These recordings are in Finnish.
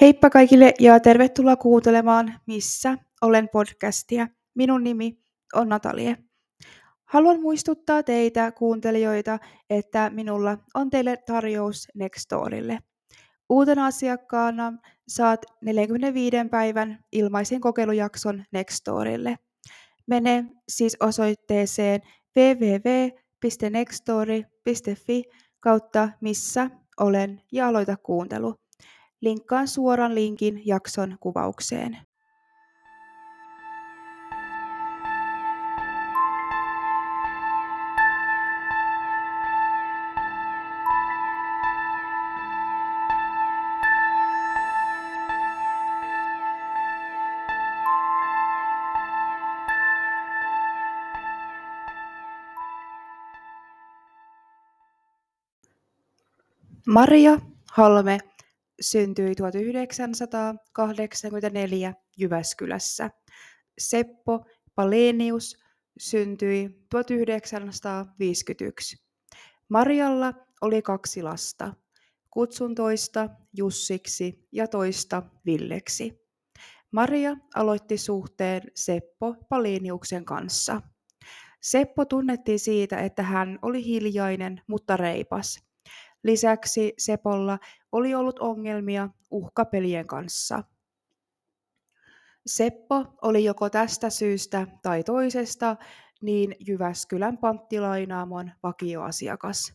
Heippa kaikille ja tervetuloa kuuntelemaan Missä olen podcastia. Minun nimi on Natalie. Haluan muistuttaa teitä kuuntelijoita, että minulla on teille tarjous Nextorille. Uutena asiakkaana saat 45 päivän ilmaisen kokeilujakson Nextorille. Mene siis osoitteeseen www.nextori.fi kautta missä olen ja aloita kuuntelu. Linkkaan suoran linkin jakson kuvaukseen. Maria Halme syntyi 1984 Jyväskylässä. Seppo Palenius syntyi 1951. Marialla oli kaksi lasta. Kutsun toista Jussiksi ja toista Villeksi. Maria aloitti suhteen Seppo Paleniuksen kanssa. Seppo tunnettiin siitä, että hän oli hiljainen, mutta reipas – Lisäksi Sepolla oli ollut ongelmia uhkapelien kanssa. Seppo oli joko tästä syystä tai toisesta niin Jyväskylän panttilainaamon vakioasiakas.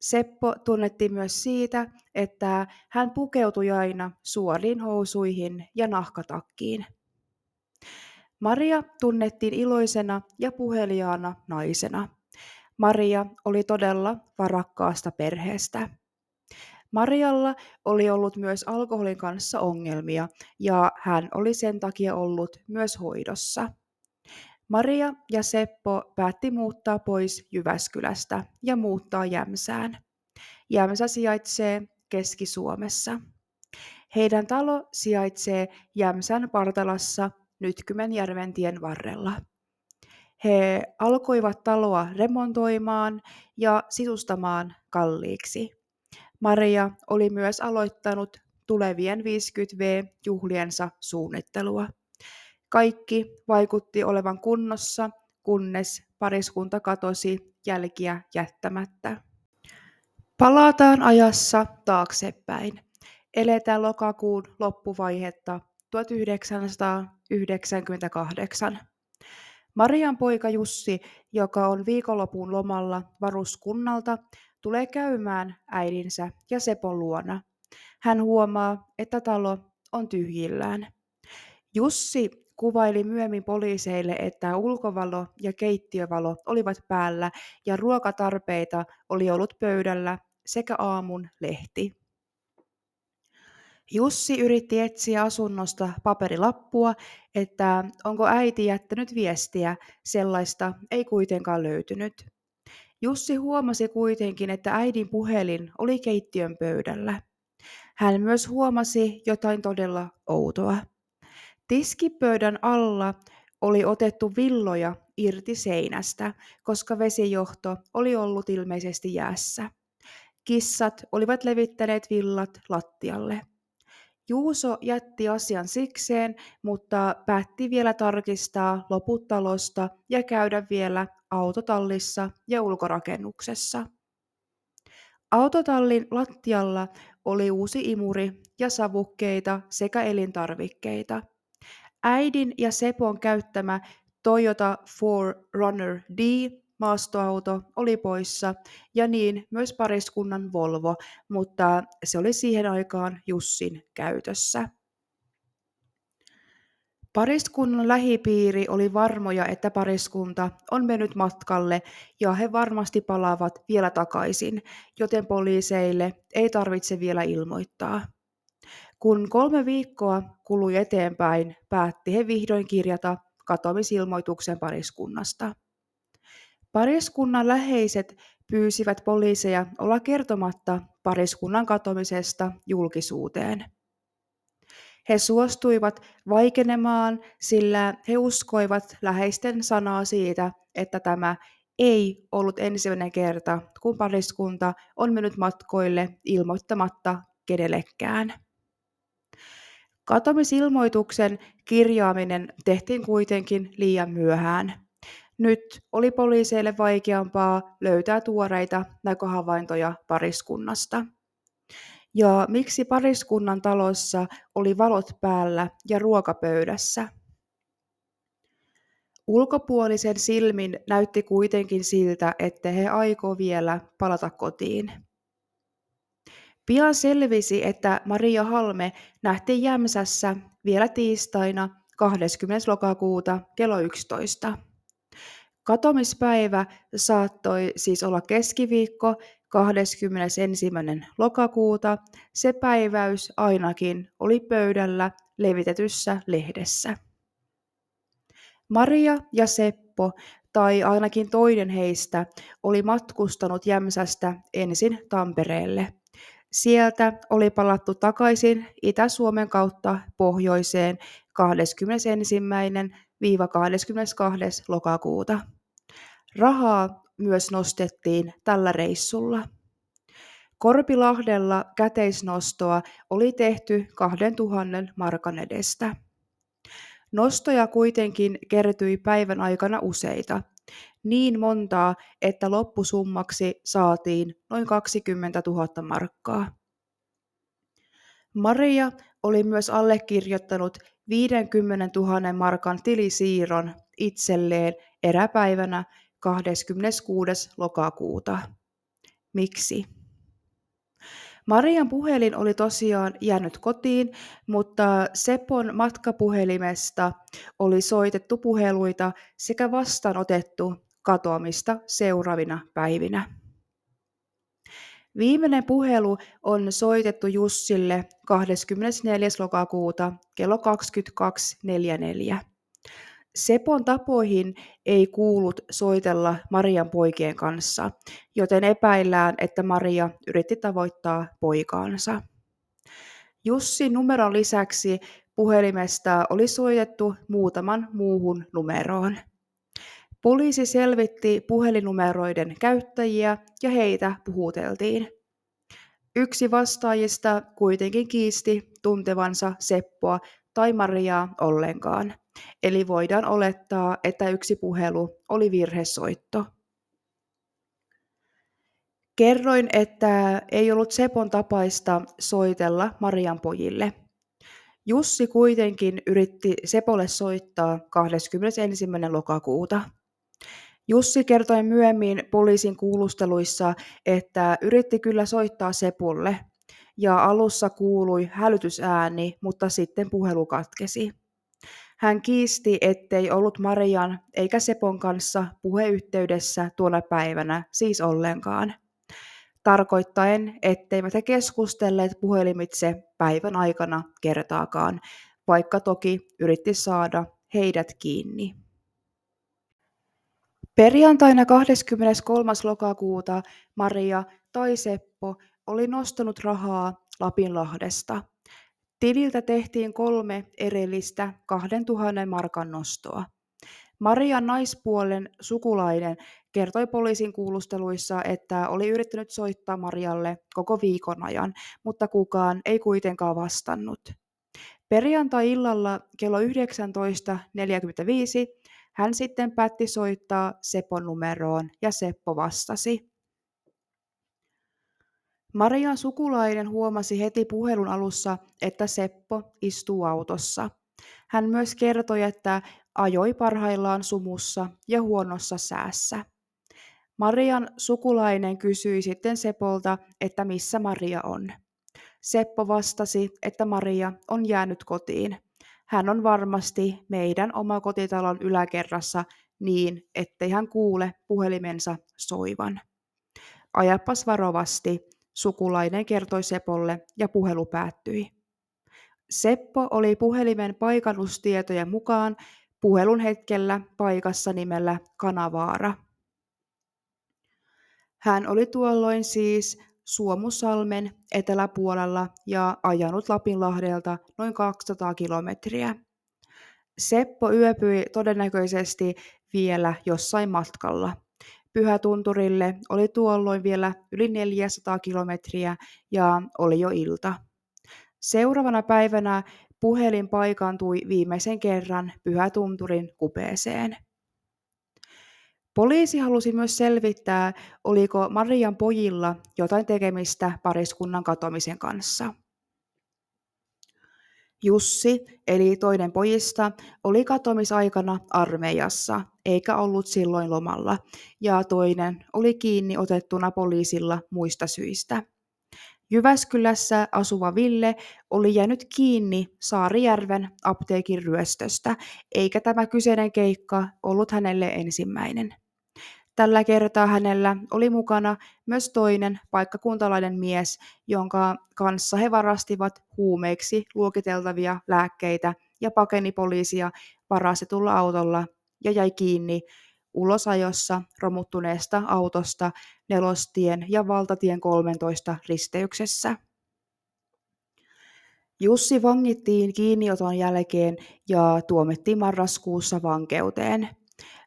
Seppo tunnettiin myös siitä, että hän pukeutui aina suoriin housuihin ja nahkatakkiin. Maria tunnettiin iloisena ja puheliaana naisena. Maria oli todella varakkaasta perheestä. Marialla oli ollut myös alkoholin kanssa ongelmia ja hän oli sen takia ollut myös hoidossa. Maria ja Seppo päätti muuttaa pois Jyväskylästä ja muuttaa Jämsään. Jämsä sijaitsee Keski-Suomessa. Heidän talo sijaitsee Jämsän Partalassa Nytkymenjärven tien varrella. He alkoivat taloa remontoimaan ja sisustamaan kalliiksi. Maria oli myös aloittanut tulevien 50V-juhliensa suunnittelua. Kaikki vaikutti olevan kunnossa, kunnes pariskunta katosi jälkiä jättämättä. Palataan ajassa taaksepäin. Eletään lokakuun loppuvaihetta 1998. Marian poika Jussi, joka on viikonlopun lomalla varuskunnalta, tulee käymään äidinsä ja Sepon luona. Hän huomaa, että talo on tyhjillään. Jussi kuvaili myöhemmin poliiseille, että ulkovalo ja keittiövalo olivat päällä ja ruokatarpeita oli ollut pöydällä sekä aamun lehti. Jussi yritti etsiä asunnosta paperilappua, että onko äiti jättänyt viestiä, sellaista ei kuitenkaan löytynyt. Jussi huomasi kuitenkin, että äidin puhelin oli keittiön pöydällä. Hän myös huomasi jotain todella outoa. Tiskipöydän alla oli otettu villoja irti seinästä, koska vesijohto oli ollut ilmeisesti jäässä. Kissat olivat levittäneet villat lattialle. Juuso jätti asian sikseen, mutta päätti vielä tarkistaa loput talosta ja käydä vielä autotallissa ja ulkorakennuksessa. Autotallin lattialla oli uusi imuri ja savukkeita sekä elintarvikkeita. Äidin ja Sepon käyttämä Toyota 4Runner D maastoauto oli poissa ja niin myös pariskunnan Volvo, mutta se oli siihen aikaan Jussin käytössä. Pariskunnan lähipiiri oli varmoja, että pariskunta on mennyt matkalle ja he varmasti palaavat vielä takaisin, joten poliiseille ei tarvitse vielä ilmoittaa. Kun kolme viikkoa kului eteenpäin, päätti he vihdoin kirjata katoamisilmoituksen pariskunnasta. Pariskunnan läheiset pyysivät poliiseja olla kertomatta pariskunnan katomisesta julkisuuteen. He suostuivat vaikenemaan, sillä he uskoivat läheisten sanaa siitä, että tämä ei ollut ensimmäinen kerta, kun pariskunta on mennyt matkoille ilmoittamatta kenellekään. Katomisilmoituksen kirjaaminen tehtiin kuitenkin liian myöhään. Nyt oli poliiseille vaikeampaa löytää tuoreita näköhavaintoja pariskunnasta. Ja miksi pariskunnan talossa oli valot päällä ja ruokapöydässä? Ulkopuolisen silmin näytti kuitenkin siltä, että he aikoo vielä palata kotiin. Pian selvisi, että Maria Halme nähtiin Jämsässä vielä tiistaina 20. lokakuuta kello 11. Katomispäivä saattoi siis olla keskiviikko 21. lokakuuta. Se päiväys ainakin oli pöydällä levitetyssä lehdessä. Maria ja Seppo, tai ainakin toinen heistä, oli matkustanut Jämsästä ensin Tampereelle. Sieltä oli palattu takaisin Itä-Suomen kautta pohjoiseen 21.–22. lokakuuta. Rahaa myös nostettiin tällä reissulla. Korpilahdella käteisnostoa oli tehty 2000 markan edestä. Nostoja kuitenkin kertyi päivän aikana useita, niin montaa, että loppusummaksi saatiin noin 20 000 markkaa. Maria oli myös allekirjoittanut 50 000 markan tilisiirron itselleen eräpäivänä 26. lokakuuta. Miksi? Marian puhelin oli tosiaan jäänyt kotiin, mutta Sepon matkapuhelimesta oli soitettu puheluita sekä vastaanotettu katoamista seuraavina päivinä. Viimeinen puhelu on soitettu Jussille 24. lokakuuta kello 22.44. Sepon tapoihin ei kuulut soitella Marian poikien kanssa, joten epäillään, että Maria yritti tavoittaa poikaansa. Jussin numeron lisäksi puhelimesta oli soitettu muutaman muuhun numeroon. Poliisi selvitti puhelinnumeroiden käyttäjiä ja heitä puhuteltiin. Yksi vastaajista kuitenkin kiisti tuntevansa Seppoa tai Mariaa ollenkaan. Eli voidaan olettaa, että yksi puhelu oli virhesoitto. Kerroin, että ei ollut Sepon tapaista soitella Marian pojille. Jussi kuitenkin yritti Sepolle soittaa 21. lokakuuta. Jussi kertoi myöhemmin poliisin kuulusteluissa, että yritti kyllä soittaa Sepulle, ja alussa kuului hälytysääni, mutta sitten puhelu katkesi. Hän kiisti, ettei ollut Marian eikä Sepon kanssa puheyhteydessä tuona päivänä, siis ollenkaan. Tarkoittaen, etteivät he keskustelleet puhelimitse päivän aikana kertaakaan, vaikka toki yritti saada heidät kiinni. Perjantaina 23. lokakuuta Maria tai Seppo oli nostanut rahaa Lapinlahdesta – Tililtä tehtiin kolme erillistä 2000 markan nostoa. Marian naispuolen sukulainen kertoi poliisin kuulusteluissa, että oli yrittänyt soittaa Marialle koko viikon ajan, mutta kukaan ei kuitenkaan vastannut. Perjantai-illalla kello 19.45 hän sitten päätti soittaa Sepon numeroon ja Seppo vastasi. Marian sukulainen huomasi heti puhelun alussa, että Seppo istuu autossa. Hän myös kertoi, että ajoi parhaillaan sumussa ja huonossa säässä. Marian sukulainen kysyi sitten Sepolta, että missä Maria on. Seppo vastasi, että Maria on jäänyt kotiin. Hän on varmasti meidän oma kotitalon yläkerrassa niin, ettei hän kuule puhelimensa soivan. Ajapas varovasti, Sukulainen kertoi Sepolle ja puhelu päättyi. Seppo oli puhelimen paikannustietojen mukaan puhelun hetkellä paikassa nimellä Kanavaara. Hän oli tuolloin siis Suomusalmen eteläpuolella ja ajanut Lapinlahdelta noin 200 kilometriä. Seppo yöpyi todennäköisesti vielä jossain matkalla. Pyhätunturille oli tuolloin vielä yli 400 kilometriä ja oli jo ilta. Seuraavana päivänä puhelin paikantui viimeisen kerran Pyhätunturin kupeeseen. Poliisi halusi myös selvittää, oliko Marian pojilla jotain tekemistä pariskunnan katomisen kanssa. Jussi, eli toinen pojista, oli katomisaikana armeijassa, eikä ollut silloin lomalla, ja toinen oli kiinni otettuna poliisilla muista syistä. Jyväskylässä asuva Ville oli jäänyt kiinni Saarijärven apteekin ryöstöstä, eikä tämä kyseinen keikka ollut hänelle ensimmäinen. Tällä kertaa hänellä oli mukana myös toinen paikkakuntalainen mies, jonka kanssa he varastivat huumeiksi luokiteltavia lääkkeitä ja pakeni poliisia varastetulla autolla ja jäi kiinni ulosajossa romuttuneesta autosta nelostien ja valtatien 13 risteyksessä. Jussi vangittiin kiinnioton jälkeen ja tuomittiin marraskuussa vankeuteen.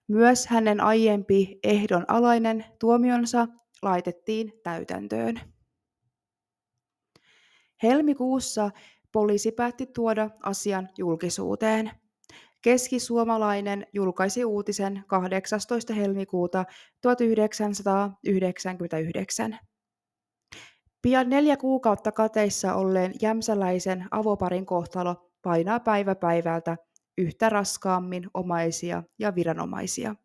Myös hänen aiempi ehdonalainen tuomionsa laitettiin täytäntöön. Helmikuussa poliisi päätti tuoda asian julkisuuteen. Keskisuomalainen julkaisi uutisen 18. helmikuuta 1999. Pian neljä kuukautta kateissa olleen jämsäläisen avoparin kohtalo painaa päivä päivältä yhtä raskaammin omaisia ja viranomaisia.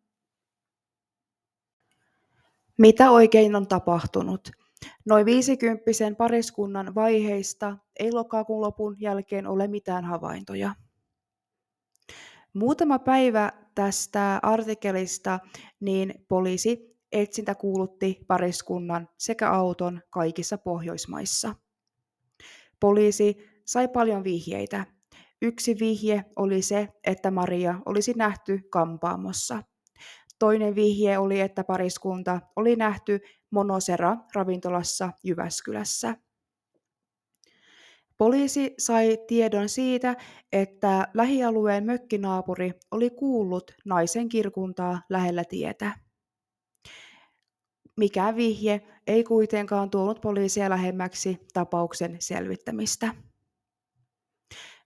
Mitä oikein on tapahtunut? Noin viisikymppisen pariskunnan vaiheista ei lokakuun lopun jälkeen ole mitään havaintoja. Muutama päivä tästä artikkelista, niin poliisi etsintä kuulutti pariskunnan sekä auton kaikissa Pohjoismaissa. Poliisi sai paljon vihjeitä. Yksi vihje oli se, että Maria olisi nähty kampaamossa. Toinen vihje oli, että pariskunta oli nähty Monosera-ravintolassa Jyväskylässä. Poliisi sai tiedon siitä, että lähialueen mökkinaapuri oli kuullut naisen kirkuntaa lähellä tietä. Mikä vihje ei kuitenkaan tuonut poliisia lähemmäksi tapauksen selvittämistä.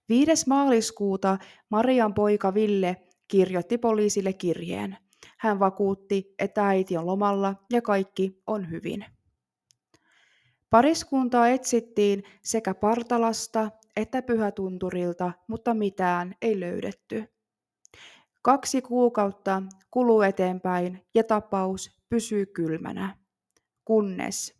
5. maaliskuuta Marian poika Ville kirjoitti poliisille kirjeen. Hän vakuutti, että äiti on lomalla ja kaikki on hyvin. Pariskuntaa etsittiin sekä Partalasta että Pyhätunturilta, mutta mitään ei löydetty. Kaksi kuukautta kuluu eteenpäin ja tapaus pysyy kylmänä, kunnes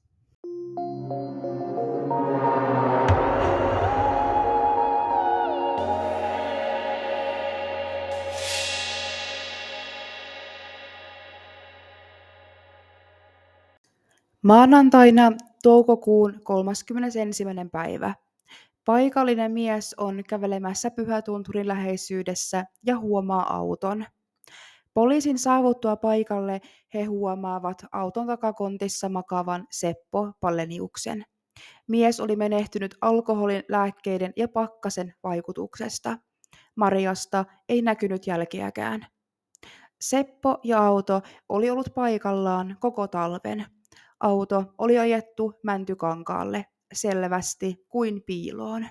Maanantaina toukokuun 31. päivä paikallinen mies on kävelemässä Pyhätunturin läheisyydessä ja huomaa auton. Poliisin saavuttua paikalle he huomaavat auton takakontissa makavan Seppo Palleniuksen. Mies oli menehtynyt alkoholin, lääkkeiden ja pakkasen vaikutuksesta. Mariasta ei näkynyt jälkeäkään. Seppo ja auto oli ollut paikallaan koko talven. Auto oli ajettu Mäntykankaalle selvästi kuin piiloon.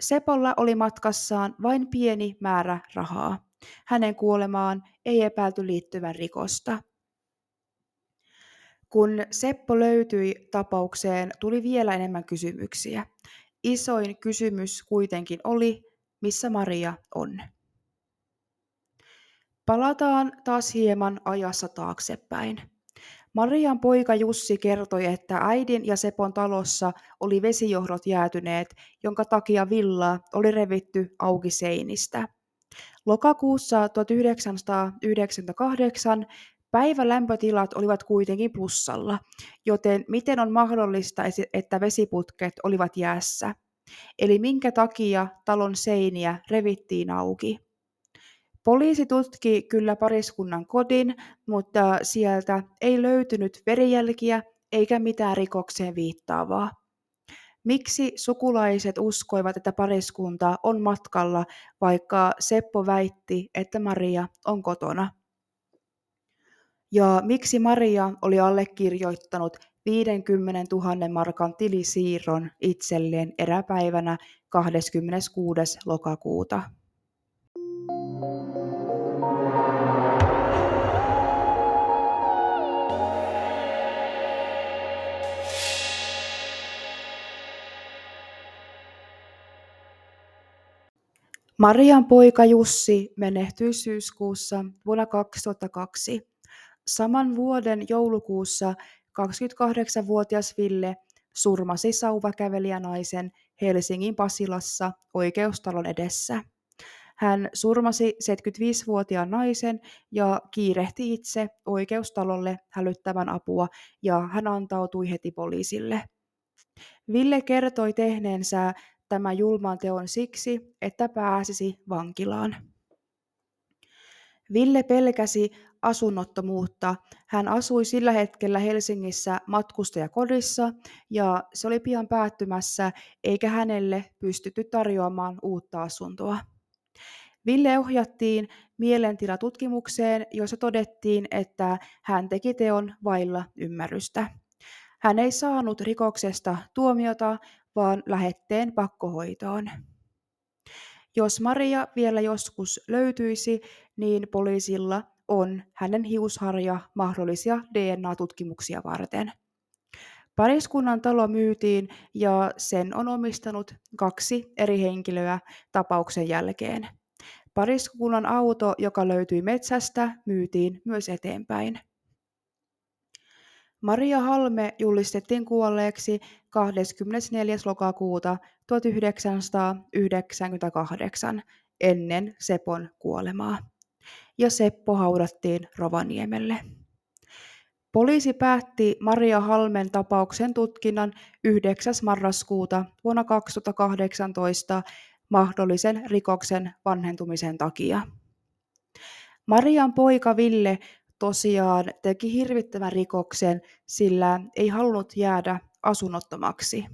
Sepolla oli matkassaan vain pieni määrä rahaa. Hänen kuolemaan ei epäilty liittyvän rikosta. Kun Seppo löytyi tapaukseen, tuli vielä enemmän kysymyksiä. Isoin kysymys kuitenkin oli, missä Maria on. Palataan taas hieman ajassa taaksepäin. Marian poika Jussi kertoi, että äidin ja Sepon talossa oli vesijohdot jäätyneet, jonka takia villaa oli revitty auki seinistä. Lokakuussa 1998 päivälämpötilat olivat kuitenkin plussalla, joten miten on mahdollista, että vesiputket olivat jäässä? Eli minkä takia talon seiniä revittiin auki? Poliisi tutki kyllä pariskunnan kodin, mutta sieltä ei löytynyt verijälkiä eikä mitään rikokseen viittaavaa. Miksi sukulaiset uskoivat, että pariskunta on matkalla, vaikka Seppo väitti, että Maria on kotona? Ja miksi Maria oli allekirjoittanut 50 000 markan tilisiirron itselleen eräpäivänä 26. lokakuuta. Marian poika Jussi menehtyi syyskuussa vuonna 2002. Saman vuoden joulukuussa 28-vuotias Ville surmasi sauvakävelijänaisen Helsingin Pasilassa oikeustalon edessä. Hän surmasi 75-vuotiaan naisen ja kiirehti itse oikeustalolle hälyttävän apua ja hän antautui heti poliisille. Ville kertoi tehneensä tämän julman teon siksi, että pääsisi vankilaan. Ville pelkäsi asunnottomuutta. Hän asui sillä hetkellä Helsingissä matkustajakodissa ja se oli pian päättymässä, eikä hänelle pystytty tarjoamaan uutta asuntoa. Ville ohjattiin mielentilatutkimukseen, jossa todettiin, että hän teki teon vailla ymmärrystä. Hän ei saanut rikoksesta tuomiota, vaan lähetteen pakkohoitoon. Jos Maria vielä joskus löytyisi, niin poliisilla on hänen hiusharja mahdollisia DNA-tutkimuksia varten. Pariskunnan talo myytiin ja sen on omistanut kaksi eri henkilöä tapauksen jälkeen. Pariskunnan auto, joka löytyi metsästä, myytiin myös eteenpäin. Maria Halme julistettiin kuolleeksi 24. lokakuuta 1998 ennen Sepon kuolemaa, ja Seppo haudattiin Rovaniemelle. Poliisi päätti Maria Halmen tapauksen tutkinnan 9. marraskuuta vuonna 2018 mahdollisen rikoksen vanhentumisen takia. Marian poika Ville tosiaan teki hirvittävän rikoksen, sillä ei halunnut jäädä asunnottomaksi.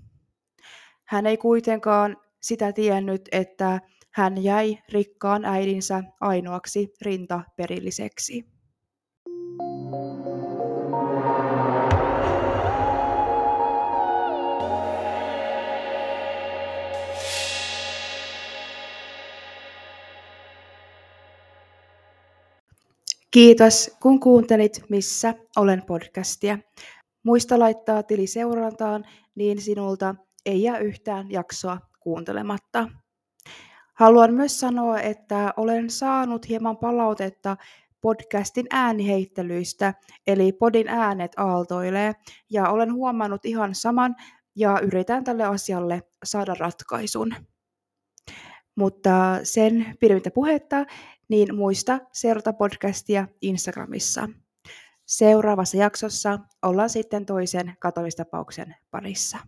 Hän ei kuitenkaan sitä tiennyt, että hän jäi rikkaan äidinsä ainoaksi rintaperilliseksi. Kiitos, kun kuuntelit Missä olen podcastia. Muista laittaa tili seurantaan, niin sinulta ei jää yhtään jaksoa kuuntelematta. Haluan myös sanoa, että olen saanut hieman palautetta podcastin ääniheittelyistä, eli podin äänet aaltoilee, ja olen huomannut ihan saman, ja yritän tälle asialle saada ratkaisun. Mutta sen pidemmittä puhetta, niin muista seurata podcastia Instagramissa. Seuraavassa jaksossa ollaan sitten toisen katomistapauksen parissa.